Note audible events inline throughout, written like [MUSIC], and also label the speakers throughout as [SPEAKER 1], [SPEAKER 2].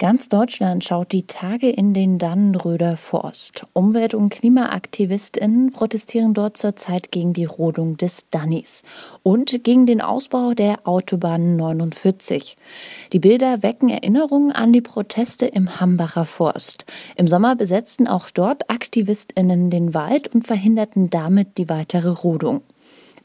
[SPEAKER 1] Ganz Deutschland schaut die Tage in den Dannenröder Forst. Umwelt- und KlimaaktivistInnen protestieren dort zurzeit gegen die Rodung des Dannis und gegen den Ausbau der Autobahn 49. Die Bilder wecken Erinnerungen an die Proteste im Hambacher Forst. Im Sommer besetzten auch dort AktivistInnen den Wald und verhinderten damit die weitere Rodung.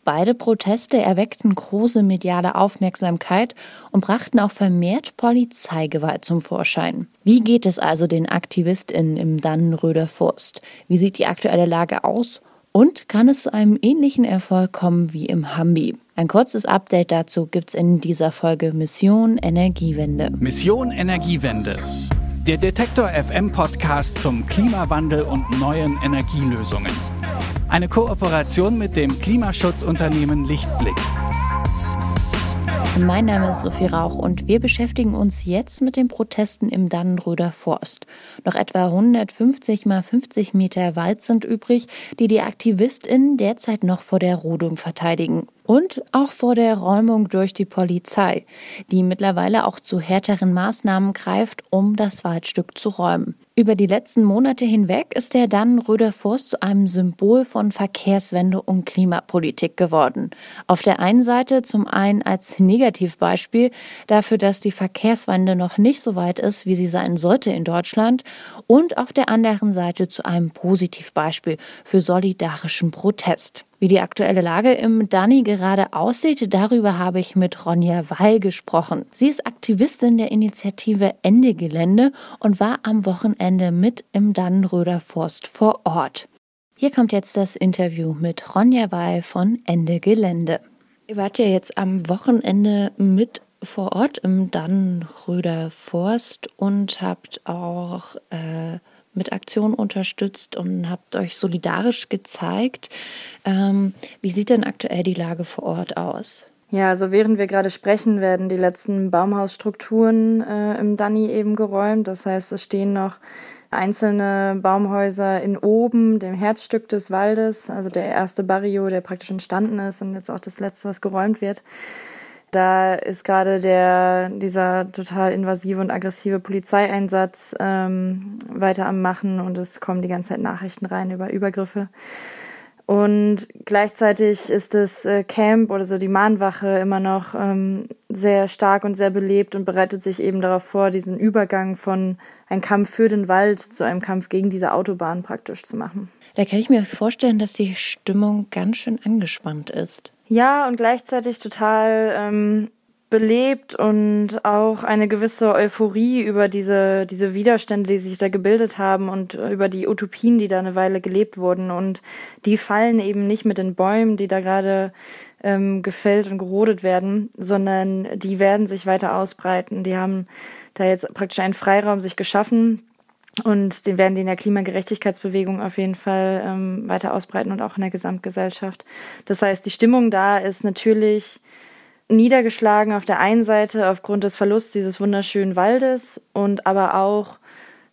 [SPEAKER 1] Beide Proteste erweckten große mediale Aufmerksamkeit und brachten auch vermehrt Polizeigewalt zum Vorschein. Wie geht es also den AktivistInnen im Dannenröder Forst? Wie sieht die aktuelle Lage aus? Und kann es zu einem ähnlichen Erfolg kommen wie im Hambi? Ein kurzes Update dazu gibt's in dieser Folge Mission Energiewende.
[SPEAKER 2] Mission Energiewende. Der Detektor FM Podcast zum Klimawandel und neuen Energielösungen. Eine Kooperation mit dem Klimaschutzunternehmen Lichtblick.
[SPEAKER 1] Mein Name ist Sophie Rauch und wir beschäftigen uns jetzt mit den Protesten im Dannenröder Forst. Noch etwa 150 mal 50 Meter Wald sind übrig, die die AktivistInnen derzeit noch vor der Rodung verteidigen. Und auch vor der Räumung durch die Polizei, die mittlerweile auch zu härteren Maßnahmen greift, um das Waldstück zu räumen. Über die letzten Monate hinweg ist der Dannenröder Forst zu einem Symbol von Verkehrswende und Klimapolitik geworden. Auf der einen Seite zum einen als Negativbeispiel dafür, dass die Verkehrswende noch nicht so weit ist, wie sie sein sollte in Deutschland und auf der anderen Seite zu einem Positivbeispiel für solidarischen Protest. Wie die aktuelle Lage im Dani gerade aussieht, darüber habe ich mit Ronja Weil gesprochen. Sie ist Aktivistin der Initiative Ende Gelände und war am Wochenende mit im Dannenröder Forst vor Ort. Hier kommt jetzt das Interview mit Ronja Weil von Ende Gelände. Ihr wart ja jetzt am Wochenende mit vor Ort im Dannenröder Forst und habt auch äh, mit Aktionen unterstützt und habt euch solidarisch gezeigt. Ähm, wie sieht denn aktuell die Lage vor Ort aus?
[SPEAKER 3] Ja, also während wir gerade sprechen, werden die letzten Baumhausstrukturen äh, im Danny eben geräumt. Das heißt, es stehen noch einzelne Baumhäuser in oben, dem Herzstück des Waldes, also der erste Barrio, der praktisch entstanden ist und jetzt auch das letzte, was geräumt wird. Da ist gerade der, dieser total invasive und aggressive Polizeieinsatz ähm, weiter am Machen und es kommen die ganze Zeit Nachrichten rein über Übergriffe. Und gleichzeitig ist das äh, Camp oder so die Mahnwache immer noch ähm, sehr stark und sehr belebt und bereitet sich eben darauf vor, diesen Übergang von einem Kampf für den Wald zu einem Kampf gegen diese Autobahn praktisch zu machen.
[SPEAKER 1] Da kann ich mir vorstellen, dass die Stimmung ganz schön angespannt ist.
[SPEAKER 3] Ja, und gleichzeitig total ähm, belebt und auch eine gewisse Euphorie über diese, diese Widerstände, die sich da gebildet haben und über die Utopien, die da eine Weile gelebt wurden. Und die fallen eben nicht mit den Bäumen, die da gerade ähm, gefällt und gerodet werden, sondern die werden sich weiter ausbreiten. Die haben da jetzt praktisch einen Freiraum sich geschaffen, und den werden die in der Klimagerechtigkeitsbewegung auf jeden Fall ähm, weiter ausbreiten und auch in der Gesamtgesellschaft. Das heißt, die Stimmung da ist natürlich niedergeschlagen auf der einen Seite aufgrund des Verlusts dieses wunderschönen Waldes und aber auch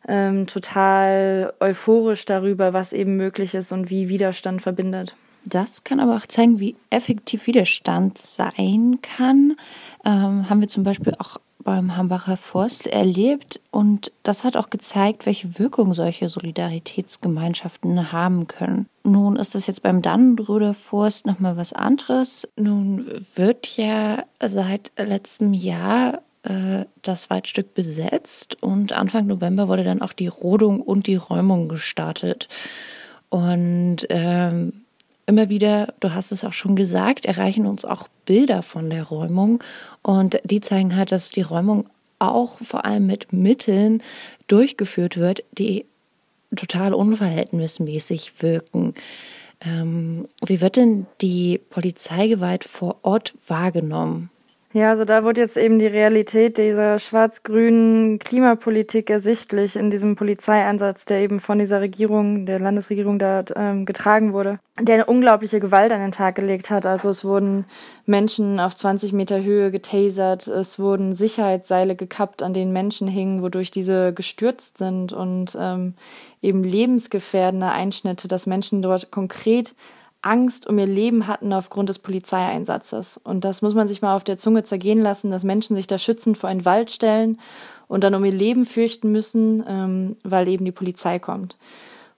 [SPEAKER 3] ähm, total euphorisch darüber, was eben möglich ist und wie Widerstand verbindet.
[SPEAKER 1] Das kann aber auch zeigen, wie effektiv Widerstand sein kann. Ähm, haben wir zum Beispiel auch beim Hambacher Forst erlebt und das hat auch gezeigt, welche Wirkung solche Solidaritätsgemeinschaften haben können. Nun ist es jetzt beim Dannenbrüder Forst nochmal was anderes. Nun wird ja seit letztem Jahr äh, das Waldstück besetzt und Anfang November wurde dann auch die Rodung und die Räumung gestartet. Und ähm, immer wieder, du hast es auch schon gesagt, erreichen uns auch Bilder von der Räumung und die zeigen halt, dass die Räumung auch vor allem mit Mitteln durchgeführt wird, die total unverhältnismäßig wirken. Ähm, wie wird denn die Polizeigewalt vor Ort wahrgenommen?
[SPEAKER 3] Ja, also da wurde jetzt eben die Realität dieser schwarz-grünen Klimapolitik ersichtlich in diesem Polizeieinsatz, der eben von dieser Regierung, der Landesregierung da ähm, getragen wurde, der eine unglaubliche Gewalt an den Tag gelegt hat. Also es wurden Menschen auf 20 Meter Höhe getasert, es wurden Sicherheitsseile gekappt, an denen Menschen hingen, wodurch diese gestürzt sind und ähm, eben lebensgefährdende Einschnitte, dass Menschen dort konkret Angst um ihr Leben hatten aufgrund des Polizeieinsatzes. Und das muss man sich mal auf der Zunge zergehen lassen, dass Menschen sich da schützend vor einen Wald stellen und dann um ihr Leben fürchten müssen, ähm, weil eben die Polizei kommt.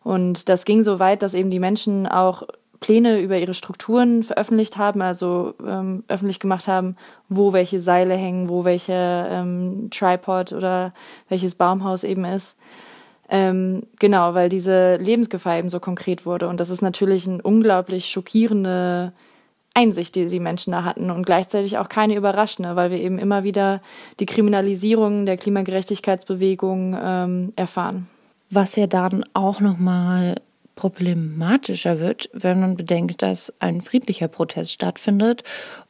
[SPEAKER 3] Und das ging so weit, dass eben die Menschen auch Pläne über ihre Strukturen veröffentlicht haben, also ähm, öffentlich gemacht haben, wo welche Seile hängen, wo welcher ähm, Tripod oder welches Baumhaus eben ist. Ähm, genau, weil diese Lebensgefahr eben so konkret wurde. Und das ist natürlich eine unglaublich schockierende Einsicht, die die Menschen da hatten und gleichzeitig auch keine überraschende, weil wir eben immer wieder die Kriminalisierung der Klimagerechtigkeitsbewegung ähm, erfahren.
[SPEAKER 1] Was ja dann auch nochmal problematischer wird, wenn man bedenkt, dass ein friedlicher Protest stattfindet.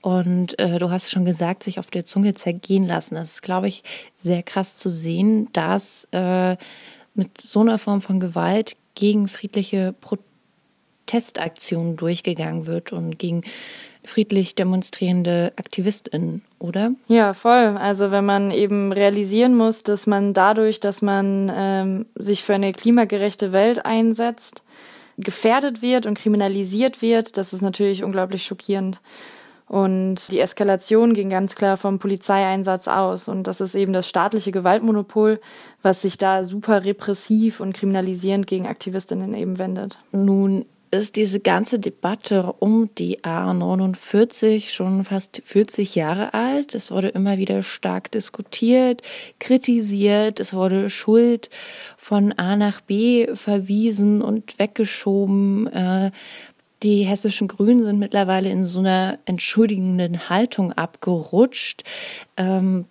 [SPEAKER 1] Und äh, du hast schon gesagt, sich auf der Zunge zergehen lassen. Das ist, glaube ich, sehr krass zu sehen, dass äh, mit so einer Form von Gewalt gegen friedliche Protestaktionen durchgegangen wird und gegen friedlich demonstrierende AktivistInnen, oder?
[SPEAKER 3] Ja, voll. Also wenn man eben realisieren muss, dass man dadurch, dass man ähm, sich für eine klimagerechte Welt einsetzt, gefährdet wird und kriminalisiert wird, das ist natürlich unglaublich schockierend. Und die Eskalation ging ganz klar vom Polizeieinsatz aus. Und das ist eben das staatliche Gewaltmonopol, was sich da super repressiv und kriminalisierend gegen Aktivistinnen eben wendet.
[SPEAKER 1] Nun ist diese ganze Debatte um die A49 schon fast 40 Jahre alt. Es wurde immer wieder stark diskutiert, kritisiert, es wurde Schuld von A nach B verwiesen und weggeschoben. Die hessischen Grünen sind mittlerweile in so einer entschuldigenden Haltung abgerutscht. Ähm,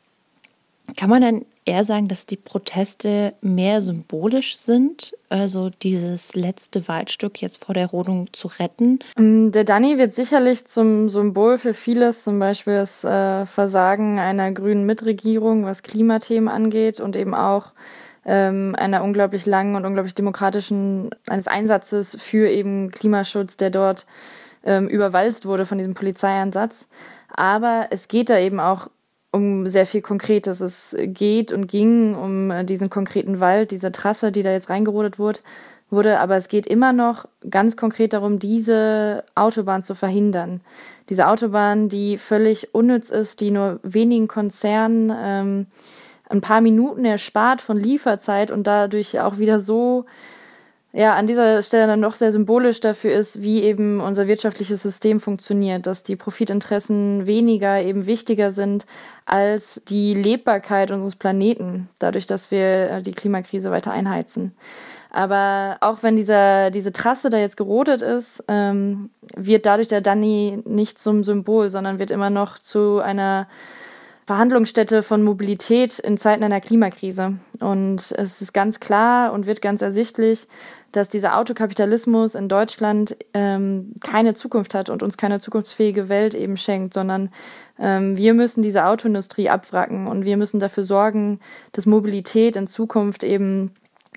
[SPEAKER 1] kann man dann eher sagen, dass die Proteste mehr symbolisch sind, also dieses letzte Waldstück jetzt vor der Rodung zu retten?
[SPEAKER 3] Mm, der Danny wird sicherlich zum Symbol für vieles, zum Beispiel das äh, Versagen einer grünen Mitregierung, was Klimathemen angeht und eben auch ähm, einer unglaublich langen und unglaublich demokratischen, eines Einsatzes für eben Klimaschutz, der dort ähm, überwalzt wurde von diesem Polizeieinsatz. Aber es geht da eben auch um sehr viel Konkretes. Es geht und ging um äh, diesen konkreten Wald, diese Trasse, die da jetzt reingerodet wurde, wurde, aber es geht immer noch ganz konkret darum, diese Autobahn zu verhindern. Diese Autobahn, die völlig unnütz ist, die nur wenigen Konzernen ähm, ein paar Minuten erspart von Lieferzeit und dadurch auch wieder so ja, an dieser Stelle dann noch sehr symbolisch dafür ist, wie eben unser wirtschaftliches System funktioniert, dass die Profitinteressen weniger eben wichtiger sind als die Lebbarkeit unseres Planeten, dadurch, dass wir äh, die Klimakrise weiter einheizen. Aber auch wenn dieser, diese Trasse da jetzt gerodet ist, ähm, wird dadurch der Danny nicht zum Symbol, sondern wird immer noch zu einer Verhandlungsstätte von Mobilität in Zeiten einer Klimakrise. Und es ist ganz klar und wird ganz ersichtlich, dass dieser Autokapitalismus in Deutschland ähm, keine Zukunft hat und uns keine zukunftsfähige Welt eben schenkt, sondern ähm, wir müssen diese Autoindustrie abwracken und wir müssen dafür sorgen, dass Mobilität in Zukunft eben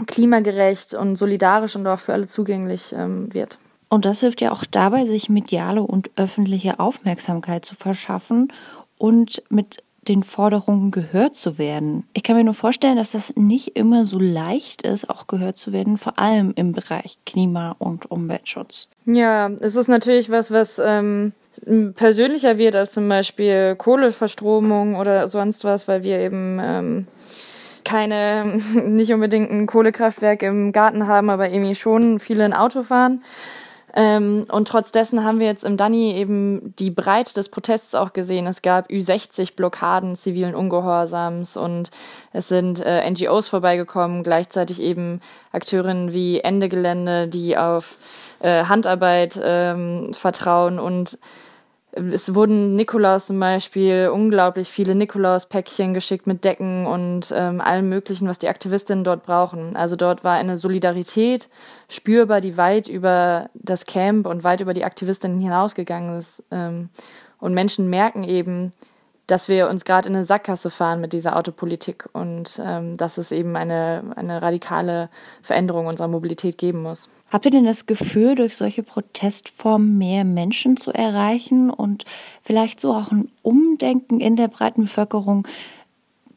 [SPEAKER 3] klimagerecht und solidarisch und auch für alle zugänglich ähm, wird.
[SPEAKER 1] Und das hilft ja auch dabei, sich mediale und öffentliche Aufmerksamkeit zu verschaffen und mit den Forderungen gehört zu werden. Ich kann mir nur vorstellen, dass das nicht immer so leicht ist, auch gehört zu werden, vor allem im Bereich Klima- und Umweltschutz.
[SPEAKER 3] Ja, es ist natürlich was, was ähm, persönlicher wird als zum Beispiel Kohleverstromung oder sonst was, weil wir eben ähm, keine, [LAUGHS] nicht unbedingt ein Kohlekraftwerk im Garten haben, aber irgendwie schon viele ein Auto fahren. Ähm, und trotz dessen haben wir jetzt im Danny eben die Breite des Protests auch gesehen. Es gab Ü60 Blockaden zivilen Ungehorsams und es sind äh, NGOs vorbeigekommen, gleichzeitig eben Akteurinnen wie Ende Gelände, die auf äh, Handarbeit ähm, vertrauen und es wurden Nikolaus zum Beispiel unglaublich viele Nikolaus-Päckchen geschickt mit Decken und ähm, allem Möglichen, was die Aktivistinnen dort brauchen. Also dort war eine Solidarität spürbar, die weit über das Camp und weit über die Aktivistinnen hinausgegangen ist. Ähm, und Menschen merken eben, dass wir uns gerade in eine Sackgasse fahren mit dieser Autopolitik und ähm, dass es eben eine, eine radikale Veränderung unserer Mobilität geben muss.
[SPEAKER 1] Habt ihr denn das Gefühl, durch solche Protestformen mehr Menschen zu erreichen und vielleicht so auch ein Umdenken in der breiten Bevölkerung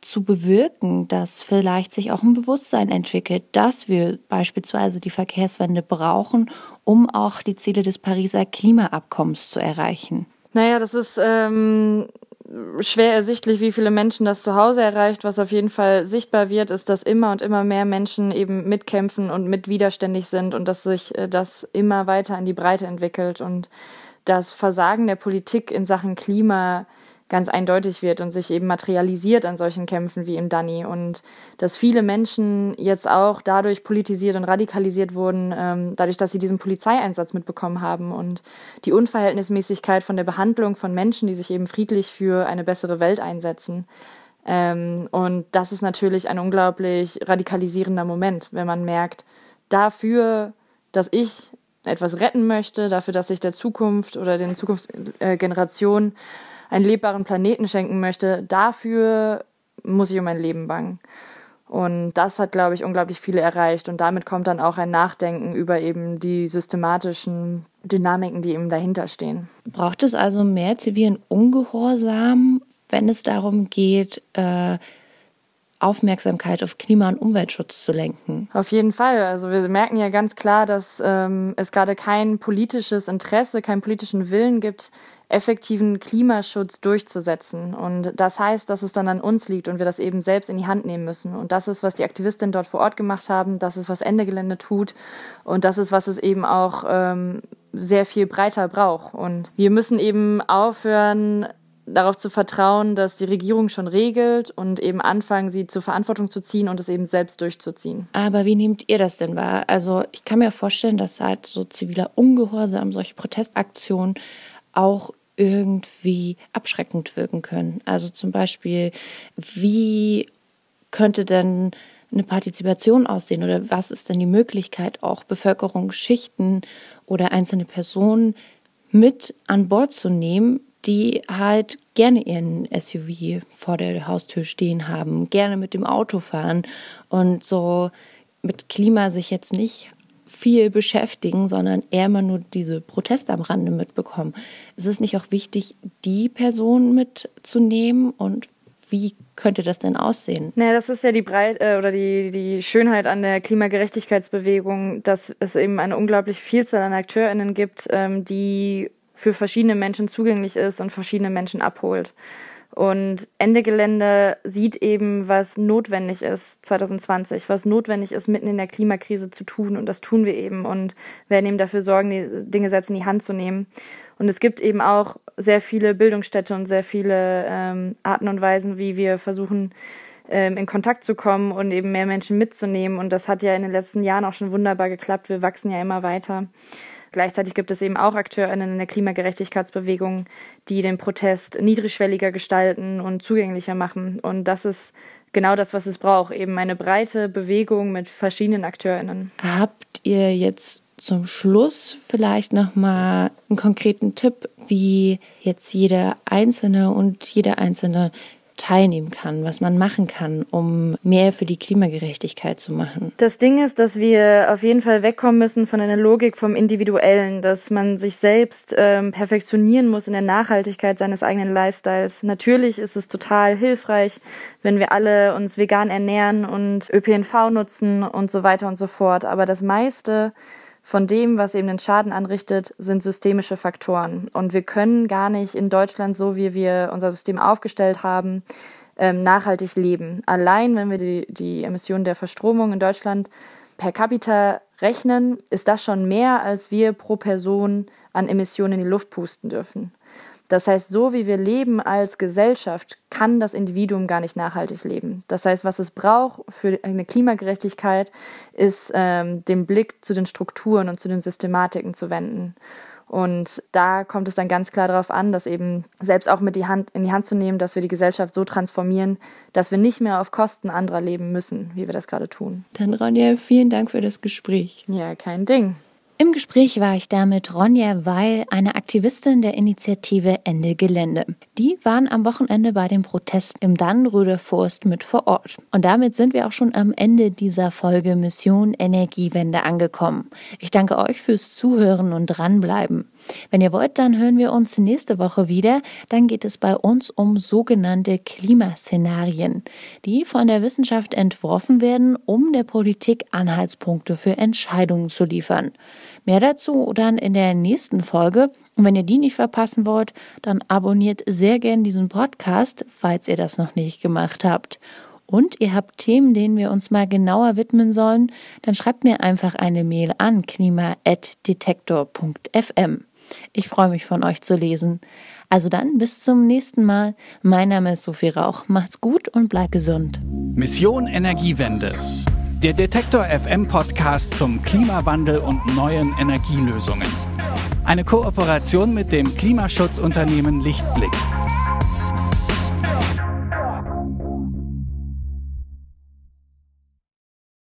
[SPEAKER 1] zu bewirken, dass vielleicht sich auch ein Bewusstsein entwickelt, dass wir beispielsweise die Verkehrswende brauchen, um auch die Ziele des Pariser Klimaabkommens zu erreichen?
[SPEAKER 3] Naja, das ist ähm, schwer ersichtlich, wie viele Menschen das zu Hause erreicht. Was auf jeden Fall sichtbar wird, ist, dass immer und immer mehr Menschen eben mitkämpfen und mitwiderständig sind und dass sich äh, das immer weiter in die Breite entwickelt und das Versagen der Politik in Sachen Klima ganz eindeutig wird und sich eben materialisiert an solchen Kämpfen wie im Dani und dass viele Menschen jetzt auch dadurch politisiert und radikalisiert wurden, ähm, dadurch, dass sie diesen Polizeieinsatz mitbekommen haben und die Unverhältnismäßigkeit von der Behandlung von Menschen, die sich eben friedlich für eine bessere Welt einsetzen. Ähm, und das ist natürlich ein unglaublich radikalisierender Moment, wenn man merkt, dafür, dass ich etwas retten möchte, dafür, dass ich der Zukunft oder den Zukunftsgenerationen einen lebbaren Planeten schenken möchte, dafür muss ich um mein Leben bangen. Und das hat, glaube ich, unglaublich viele erreicht. Und damit kommt dann auch ein Nachdenken über eben die systematischen Dynamiken, die eben dahinter stehen.
[SPEAKER 1] Braucht es also mehr zivilen Ungehorsam, wenn es darum geht, äh, Aufmerksamkeit auf Klima- und Umweltschutz zu lenken.
[SPEAKER 3] Auf jeden Fall. Also wir merken ja ganz klar, dass ähm, es gerade kein politisches Interesse, keinen politischen Willen gibt, effektiven Klimaschutz durchzusetzen. Und das heißt, dass es dann an uns liegt und wir das eben selbst in die Hand nehmen müssen. Und das ist, was die Aktivistinnen dort vor Ort gemacht haben. Das ist, was Ende Gelände tut. Und das ist, was es eben auch ähm, sehr viel breiter braucht. Und wir müssen eben aufhören, darauf zu vertrauen, dass die Regierung schon regelt und eben anfangen, sie zur Verantwortung zu ziehen und es eben selbst durchzuziehen.
[SPEAKER 1] Aber wie nehmt ihr das denn wahr? Also ich kann mir vorstellen, dass halt so ziviler Ungehorsam, solche Protestaktionen auch irgendwie abschreckend wirken können. Also zum Beispiel, wie könnte denn eine Partizipation aussehen oder was ist denn die Möglichkeit, auch Bevölkerungsschichten oder einzelne Personen mit an Bord zu nehmen, die halt gerne ihren SUV vor der Haustür stehen haben, gerne mit dem Auto fahren und so mit Klima sich jetzt nicht viel beschäftigen, sondern eher mal nur diese Proteste am Rande mitbekommen. Ist es nicht auch wichtig, die Person mitzunehmen und wie könnte das denn aussehen?
[SPEAKER 3] Naja, das ist ja die Breit äh, oder die, die Schönheit an der Klimagerechtigkeitsbewegung, dass es eben eine unglaublich Vielzahl an AkteurInnen gibt, ähm, die für verschiedene Menschen zugänglich ist und verschiedene Menschen abholt. Und Ende Gelände sieht eben, was notwendig ist 2020, was notwendig ist, mitten in der Klimakrise zu tun. Und das tun wir eben und werden eben dafür sorgen, die Dinge selbst in die Hand zu nehmen. Und es gibt eben auch sehr viele Bildungsstätte und sehr viele ähm, Arten und Weisen, wie wir versuchen, ähm, in Kontakt zu kommen und eben mehr Menschen mitzunehmen. Und das hat ja in den letzten Jahren auch schon wunderbar geklappt. Wir wachsen ja immer weiter. Gleichzeitig gibt es eben auch AkteurInnen in der Klimagerechtigkeitsbewegung, die den Protest niedrigschwelliger gestalten und zugänglicher machen. Und das ist genau das, was es braucht, eben eine breite Bewegung mit verschiedenen AkteurInnen.
[SPEAKER 1] Habt ihr jetzt zum Schluss vielleicht nochmal einen konkreten Tipp, wie jetzt jeder Einzelne und jeder Einzelne teilnehmen kann, was man machen kann, um mehr für die Klimagerechtigkeit zu machen.
[SPEAKER 3] Das Ding ist, dass wir auf jeden Fall wegkommen müssen von einer Logik vom Individuellen, dass man sich selbst ähm, perfektionieren muss in der Nachhaltigkeit seines eigenen Lifestyles. Natürlich ist es total hilfreich, wenn wir alle uns vegan ernähren und ÖPNV nutzen und so weiter und so fort. Aber das meiste von dem, was eben den Schaden anrichtet, sind systemische Faktoren. Und wir können gar nicht in Deutschland, so wie wir unser System aufgestellt haben, ähm, nachhaltig leben. Allein, wenn wir die, die Emissionen der Verstromung in Deutschland per capita rechnen, ist das schon mehr, als wir pro Person an Emissionen in die Luft pusten dürfen. Das heißt, so wie wir leben als Gesellschaft, kann das Individuum gar nicht nachhaltig leben. Das heißt, was es braucht für eine Klimagerechtigkeit, ist ähm, den Blick zu den Strukturen und zu den Systematiken zu wenden. Und da kommt es dann ganz klar darauf an, dass eben selbst auch mit die Hand, in die Hand zu nehmen, dass wir die Gesellschaft so transformieren, dass wir nicht mehr auf Kosten anderer leben müssen, wie wir das gerade tun.
[SPEAKER 1] Dann Ronja, vielen Dank für das Gespräch.
[SPEAKER 3] Ja, kein Ding.
[SPEAKER 1] Im Gespräch war ich da mit Ronja Weil, eine Aktivistin der Initiative Ende Gelände. Die waren am Wochenende bei dem Protest im Dannenröder Forst mit vor Ort. Und damit sind wir auch schon am Ende dieser Folge Mission Energiewende angekommen. Ich danke euch fürs Zuhören und dranbleiben. Wenn ihr wollt, dann hören wir uns nächste Woche wieder. Dann geht es bei uns um sogenannte Klimaszenarien, die von der Wissenschaft entworfen werden, um der Politik Anhaltspunkte für Entscheidungen zu liefern. Mehr dazu dann in der nächsten Folge. Und wenn ihr die nicht verpassen wollt, dann abonniert sehr gern diesen Podcast, falls ihr das noch nicht gemacht habt und ihr habt Themen, denen wir uns mal genauer widmen sollen, dann schreibt mir einfach eine Mail an klima.detektor.fm. Ich freue mich von euch zu lesen. Also dann bis zum nächsten Mal. Mein Name ist Sophie Rauch. Macht's gut und bleibt gesund.
[SPEAKER 2] Mission Energiewende. Der Detektor FM Podcast zum Klimawandel und neuen Energielösungen. Eine Kooperation mit dem Klimaschutzunternehmen Lichtblick.